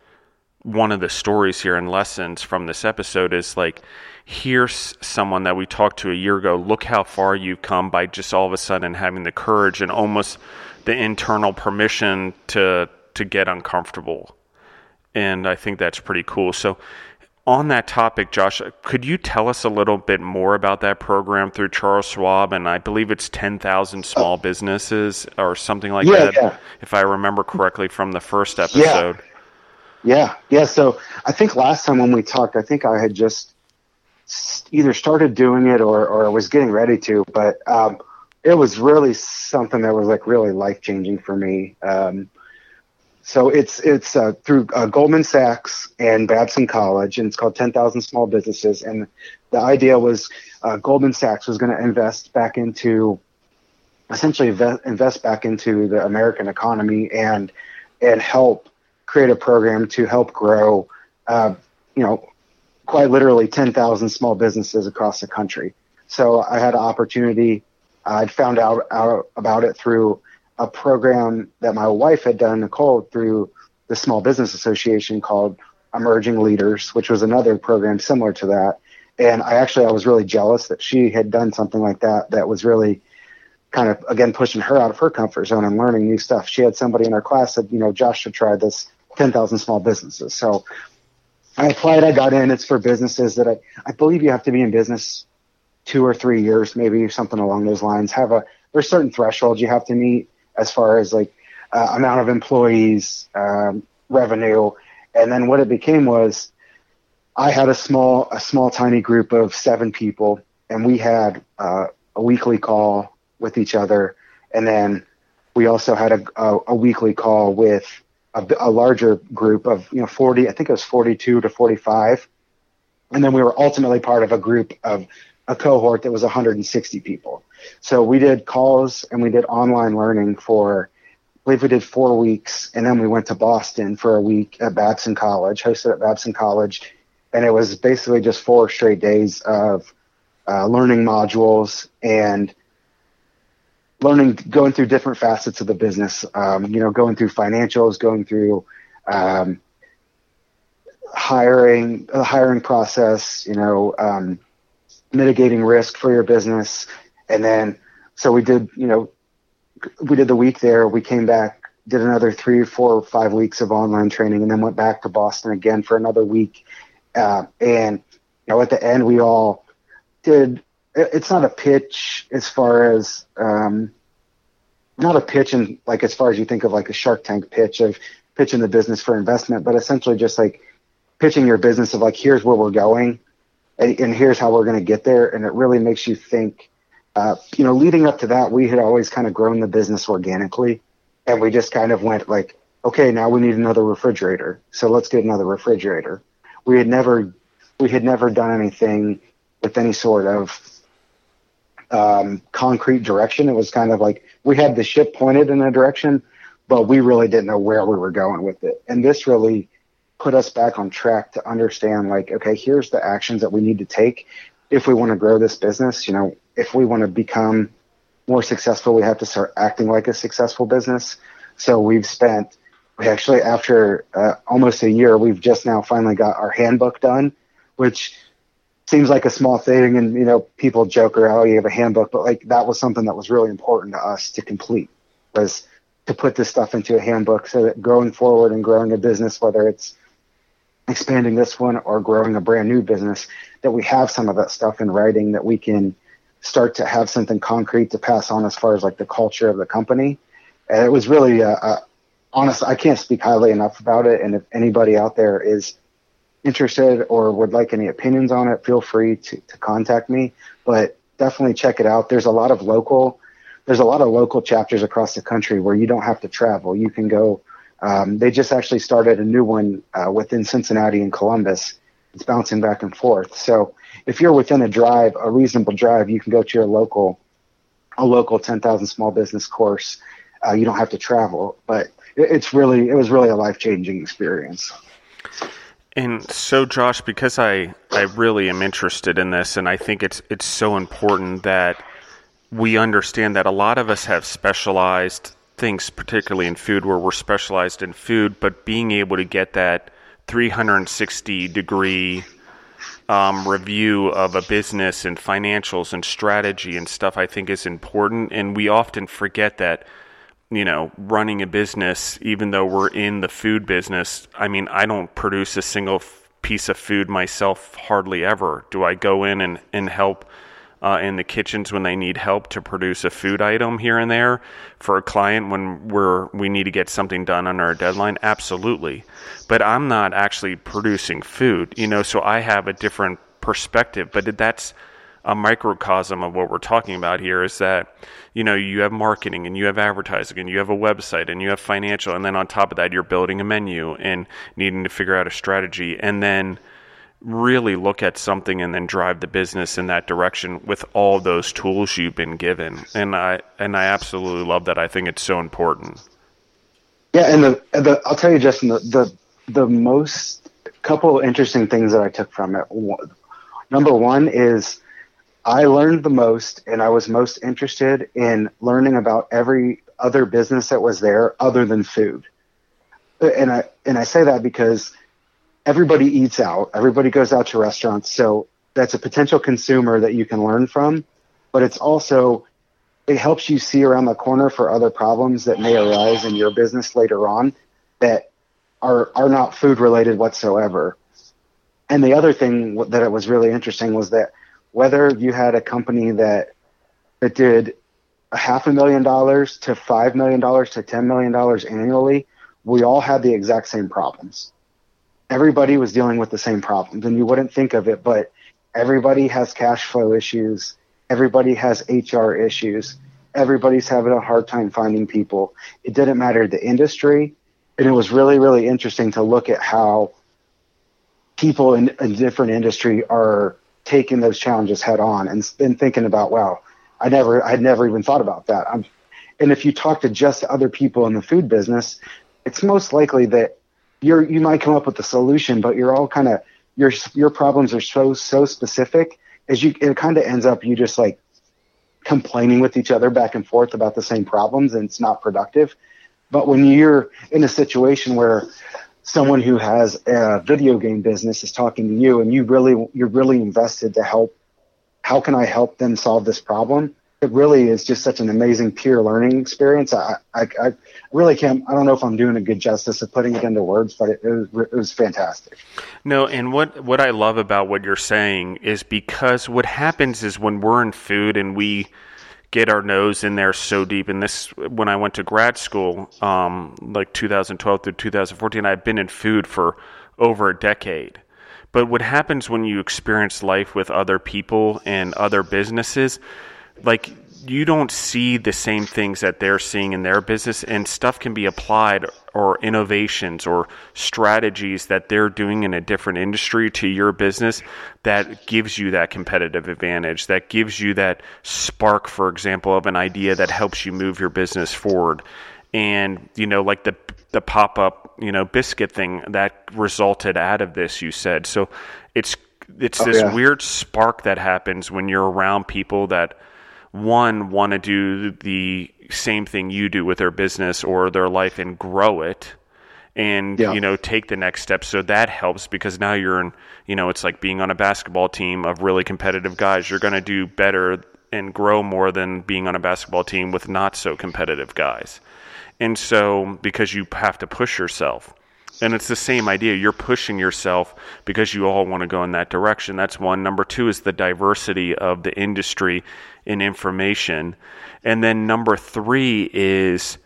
one of the stories here and lessons from this episode is like here's someone that we talked to a year ago. Look how far you've come by just all of a sudden having the courage and almost the internal permission to to get uncomfortable. And I think that's pretty cool. So on that topic, Josh, could you tell us a little bit more about that program through Charles Schwab? And I believe it's 10,000 small businesses or something like yeah, that, yeah. if I remember correctly from the first episode. Yeah. yeah, yeah. So I think last time when we talked, I think I had just either started doing it or, or was getting ready to, but um, it was really something that was like really life changing for me. Um, so it's it's uh, through uh, Goldman Sachs and Babson College, and it's called 10,000 Small Businesses. And the idea was uh, Goldman Sachs was going to invest back into, essentially invest back into the American economy and and help create a program to help grow, uh, you know, quite literally 10,000 small businesses across the country. So I had an opportunity. I'd found out, out about it through a program that my wife had done, Nicole, through the Small Business Association called Emerging Leaders, which was another program similar to that. And I actually I was really jealous that she had done something like that that was really kind of again pushing her out of her comfort zone and learning new stuff. She had somebody in her class that you know Josh should try this 10,000 small businesses. So I applied, I got in. It's for businesses that I I believe you have to be in business two or three years, maybe something along those lines. Have a there's certain thresholds you have to meet as far as like uh, amount of employees, um, revenue, and then what it became was I had a small a small tiny group of seven people, and we had uh, a weekly call with each other, and then we also had a, a, a weekly call with a, a larger group of you know 40 I think it was 42 to 45 and then we were ultimately part of a group of a cohort that was 160 people. So we did calls and we did online learning for, I believe we did four weeks, and then we went to Boston for a week at Babson College, hosted at Babson College, and it was basically just four straight days of uh, learning modules and learning, going through different facets of the business. Um, you know, going through financials, going through um, hiring, the hiring process. You know. Um, mitigating risk for your business. And then, so we did, you know, we did the week there. We came back, did another three, four, five weeks of online training, and then went back to Boston again for another week. Uh, and you know, at the end, we all did. It's not a pitch as far as um, not a pitch and like as far as you think of like a Shark Tank pitch of pitching the business for investment, but essentially just like pitching your business of like here's where we're going and, and here's how we're going to get there. And it really makes you think. Uh, you know, leading up to that, we had always kind of grown the business organically, and we just kind of went like, okay, now we need another refrigerator, so let's get another refrigerator. We had never, we had never done anything with any sort of um, concrete direction. It was kind of like we had the ship pointed in a direction, but we really didn't know where we were going with it. And this really put us back on track to understand like okay here's the actions that we need to take if we want to grow this business. You know if we want to become more successful we have to start acting like a successful business. So we've spent we actually after uh, almost a year we've just now finally got our handbook done which seems like a small thing and you know people joke around oh you have a handbook but like that was something that was really important to us to complete was to put this stuff into a handbook so that going forward and growing a business whether it's expanding this one or growing a brand new business, that we have some of that stuff in writing that we can start to have something concrete to pass on as far as like the culture of the company. And it was really, uh, uh, honest, I can't speak highly enough about it. And if anybody out there is interested or would like any opinions on it, feel free to, to contact me. But definitely check it out. There's a lot of local, there's a lot of local chapters across the country where you don't have to travel. You can go um, they just actually started a new one uh, within Cincinnati and Columbus. It's bouncing back and forth. So if you're within a drive, a reasonable drive, you can go to your local, a local 10,000 small business course. Uh, you don't have to travel, but it's really, it was really a life changing experience. And so, Josh, because I, I really am interested in this, and I think it's it's so important that we understand that a lot of us have specialized things, particularly in food, where we're specialized in food, but being able to get that 360 degree um, review of a business and financials and strategy and stuff, I think is important. And we often forget that, you know, running a business, even though we're in the food business, I mean, I don't produce a single piece of food myself hardly ever. Do I go in and, and help? Uh, in the kitchens when they need help to produce a food item here and there for a client when we're we need to get something done on our deadline? Absolutely. But i'm not actually producing food you know so i have a different perspective. But that's a microcosm of what we're talking about here is that you know you have marketing and you have advertising and you have a website and you have financial and then on top of that you're building a menu and needing to figure out a strategy. And then really look at something and then drive the business in that direction with all those tools you've been given. And I and I absolutely love that. I think it's so important. Yeah, and the, the I'll tell you, Justin, the, the the most couple interesting things that I took from it. Number one is I learned the most, and I was most interested in learning about every other business that was there other than food. And I and I say that because everybody eats out, everybody goes out to restaurants. So that's a potential consumer that you can learn from, but it's also it helps you see around the corner for other problems that may arise in your business later on that are are not food related whatsoever. And the other thing that it was really interesting was that whether you had a company that that did a half a million dollars to five million dollars to ten million dollars annually, we all had the exact same problems. Everybody was dealing with the same problems, and you wouldn't think of it, but everybody has cash flow issues. Everybody has HR issues. Everybody's having a hard time finding people. It didn't matter the industry, and it was really, really interesting to look at how people in a different industry are taking those challenges head on and, and thinking about, wow, I never, I'd never even thought about that. I'm, and if you talk to just other people in the food business, it's most likely that you're, you might come up with a solution, but you're all kind of, your, your problems are so, so specific as you, it kind of ends up you just like complaining with each other back and forth about the same problems and it's not productive. But when you're in a situation where someone who has a video game business is talking to you and you really you're really invested to help how can I help them solve this problem? It really is just such an amazing peer learning experience. I, I, I really can't, I don't know if I'm doing a good justice of putting it into words, but it, it, was, it was fantastic. No, and what, what I love about what you're saying is because what happens is when we're in food and we, get our nose in there so deep. And this, when I went to grad school, um, like 2012 through 2014, I've been in food for over a decade. But what happens when you experience life with other people and other businesses, like you don't see the same things that they're seeing in their business, and stuff can be applied or innovations or strategies that they're doing in a different industry to your business that gives you that competitive advantage, that gives you that spark, for example, of an idea that helps you move your business forward. And, you know, like the the pop up, you know, biscuit thing that resulted out of this, you said. So it's it's oh, this yeah. weird spark that happens when you're around people that one want to do the same thing you do with their business or their life and grow it and yeah. you know take the next step so that helps because now you're in you know it's like being on a basketball team of really competitive guys you're going to do better and grow more than being on a basketball team with not so competitive guys and so because you have to push yourself and it's the same idea. You're pushing yourself because you all want to go in that direction. That's one. Number two is the diversity of the industry in information. And then number three is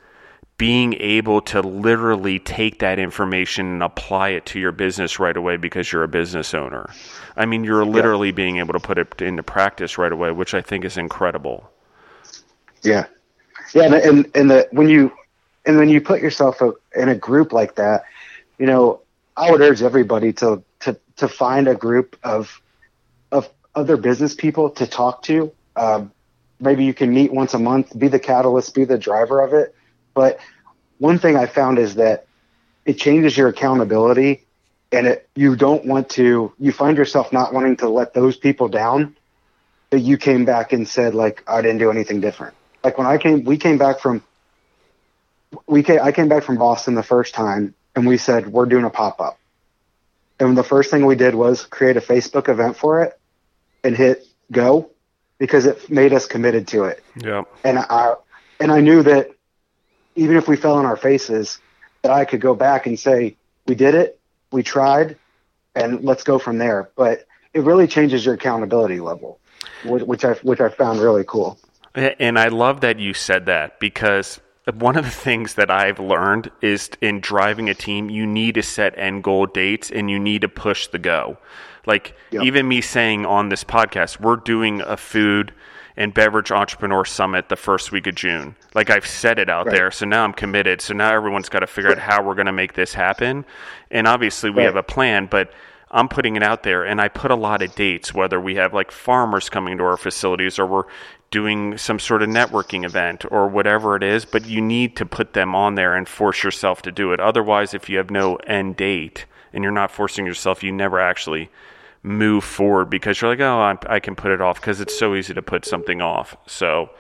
being able to literally take that information and apply it to your business right away because you're a business owner. I mean, you're literally yeah. being able to put it into practice right away, which I think is incredible. Yeah, yeah, and and, and the, when you and when you put yourself in a group like that, you know, I would urge everybody to to to find a group of of other business people to talk to. Um, maybe you can meet once a month, be the catalyst, be the driver of it. But one thing I found is that it changes your accountability, and it you don't want to. You find yourself not wanting to let those people down. That you came back and said like I didn't do anything different. Like when I came, we came back from we came, I came back from Boston the first time and we said we're doing a pop up. And the first thing we did was create a Facebook event for it and hit go because it made us committed to it. Yeah. And I and I knew that even if we fell on our faces, that I could go back and say we did it, we tried, and let's go from there. But it really changes your accountability level, which I which I found really cool. And I love that you said that because one of the things that I've learned is in driving a team, you need to set end goal dates and you need to push the go. Like yep. even me saying on this podcast, we're doing a food and beverage entrepreneur summit the first week of June. Like I've said it out right. there, so now I'm committed. So now everyone's got to figure right. out how we're going to make this happen. And obviously we right. have a plan, but I'm putting it out there and I put a lot of dates, whether we have like farmers coming to our facilities or we're doing some sort of networking event or whatever it is, but you need to put them on there and force yourself to do it. Otherwise, if you have no end date and you're not forcing yourself, you never actually move forward because you're like, oh, I, I can put it off because it's so easy to put something off. So,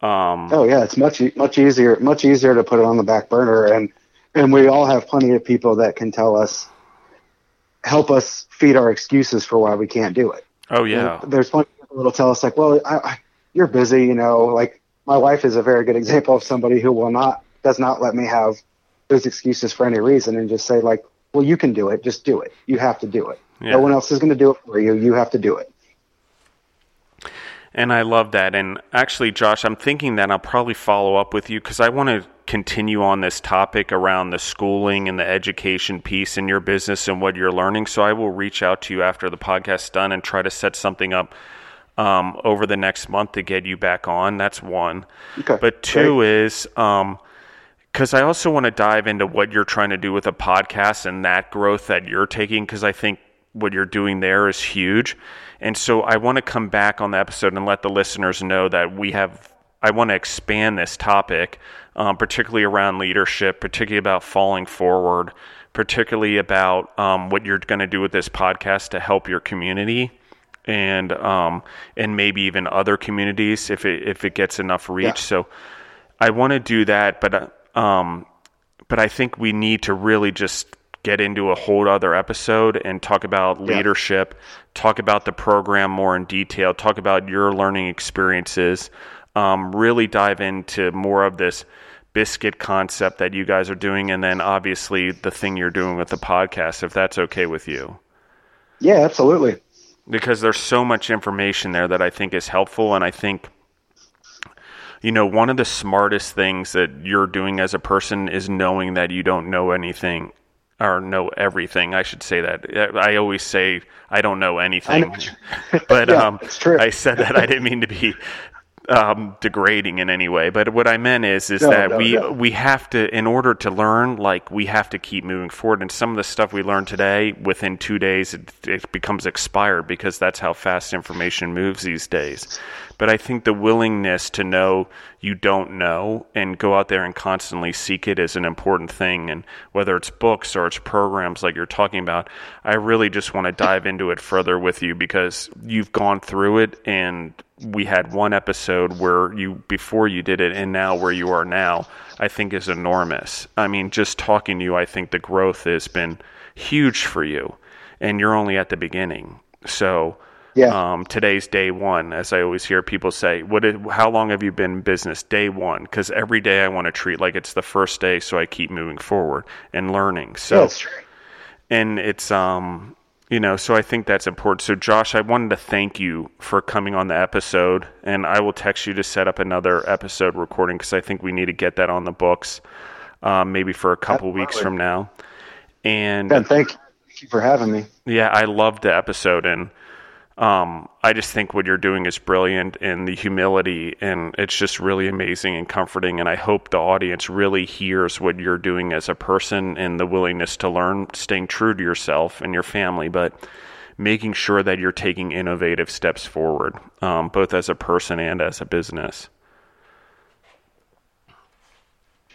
um, oh yeah, it's much much easier much easier to put it on the back burner, and and we all have plenty of people that can tell us help us feed our excuses for why we can't do it. Oh yeah. And there's plenty of people that'll tell us like, well, I, I, you're busy, you know. Like my wife is a very good example of somebody who will not does not let me have those excuses for any reason and just say like, well, you can do it, just do it. You have to do it. Yeah. No one else is going to do it for you. You have to do it. And I love that. And actually, Josh, I'm thinking that I'll probably follow up with you because I want to continue on this topic around the schooling and the education piece in your business and what you're learning. So I will reach out to you after the podcast's done and try to set something up um, over the next month to get you back on. That's one. Okay. But two Great. is because um, I also want to dive into what you're trying to do with a podcast and that growth that you're taking because I think what you're doing there is huge. And so I want to come back on the episode and let the listeners know that we have, I want to expand this topic, um, particularly around leadership, particularly about falling forward, particularly about um, what you're going to do with this podcast to help your community and um, and maybe even other communities if it if it gets enough reach. Yeah. So I want to do that, but um, but I think we need to really just get into a whole other episode and talk about yeah. leadership, talk about the program more in detail, talk about your learning experiences, um, really dive into more of this biscuit concept that you guys are doing, and then obviously the thing you're doing with the podcast, if that's okay with you. Yeah, absolutely. Because there's so much information there that I think is helpful, and I think you know, one of the smartest things that you're doing as a person is knowing that you don't know anything or know everything. I should say that. I always say I don't know anything, but yeah, um, I said that I didn't mean to be um, degrading in any way. But what I meant is is no, that no, we no. we have to, in order to learn, like we have to keep moving forward. And some of the stuff we learn today, within two days, it, it becomes expired because that's how fast information moves these days. But I think the willingness to know you don't know and go out there and constantly seek it is an important thing. And whether it's books or it's programs like you're talking about, I really just want to dive into it further with you because you've gone through it and we had one episode where you before you did it and now where you are now i think is enormous i mean just talking to you i think the growth has been huge for you and you're only at the beginning so yeah. Um, today's day one, as I always hear people say. What? Is, how long have you been in business? Day one, because every day I want to treat like it's the first day, so I keep moving forward and learning. So, and it's um, you know, so I think that's important. So, Josh, I wanted to thank you for coming on the episode, and I will text you to set up another episode recording because I think we need to get that on the books, um, maybe for a couple Absolutely. weeks from now. And yeah, thank you for having me. Yeah, I loved the episode, and um, I just think what you're doing is brilliant and the humility, and it's just really amazing and comforting. And I hope the audience really hears what you're doing as a person and the willingness to learn, staying true to yourself and your family, but making sure that you're taking innovative steps forward, um, both as a person and as a business.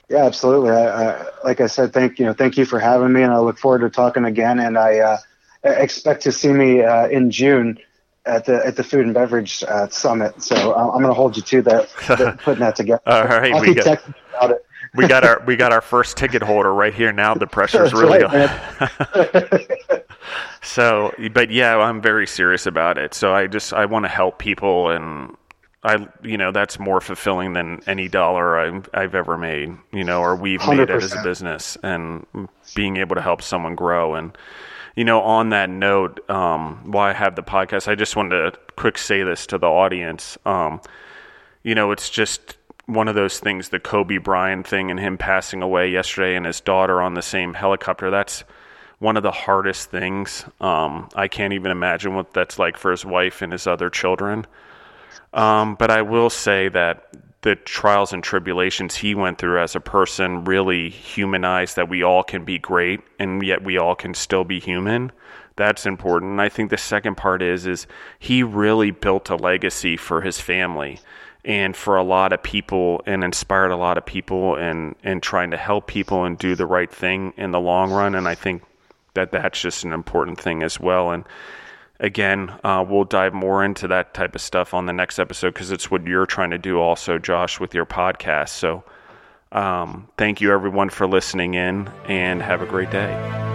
Yeah, absolutely. I, I, like I said, thank you know, thank you for having me, and I look forward to talking again. And I uh, expect to see me uh, in June at the at the food and beverage uh, summit. So uh, I'm going to hold you to that, putting that together. All right, I'll we got, about it. we got our we got our first ticket holder right here now. The pressure's really right, on. so, but yeah, I'm very serious about it. So I just I want to help people, and I you know that's more fulfilling than any dollar I've, I've ever made. You know, or we've 100%. made it as a business, and being able to help someone grow and you know, on that note, um, why I have the podcast, I just wanted to quick say this to the audience. Um, you know, it's just one of those things, the Kobe Bryant thing and him passing away yesterday and his daughter on the same helicopter. That's one of the hardest things. Um, I can't even imagine what that's like for his wife and his other children. Um, but I will say that the trials and tribulations he went through as a person really humanized that we all can be great and yet we all can still be human that's important. And i think the second part is is he really built a legacy for his family and for a lot of people and inspired a lot of people and and trying to help people and do the right thing in the long run. And i think that that's just an important thing as well. And again, uh, we'll dive more into that type of stuff on the next episode because it's what you're trying to do also, Josh, with your podcast. So um, thank you, everyone, for listening in and have a great day.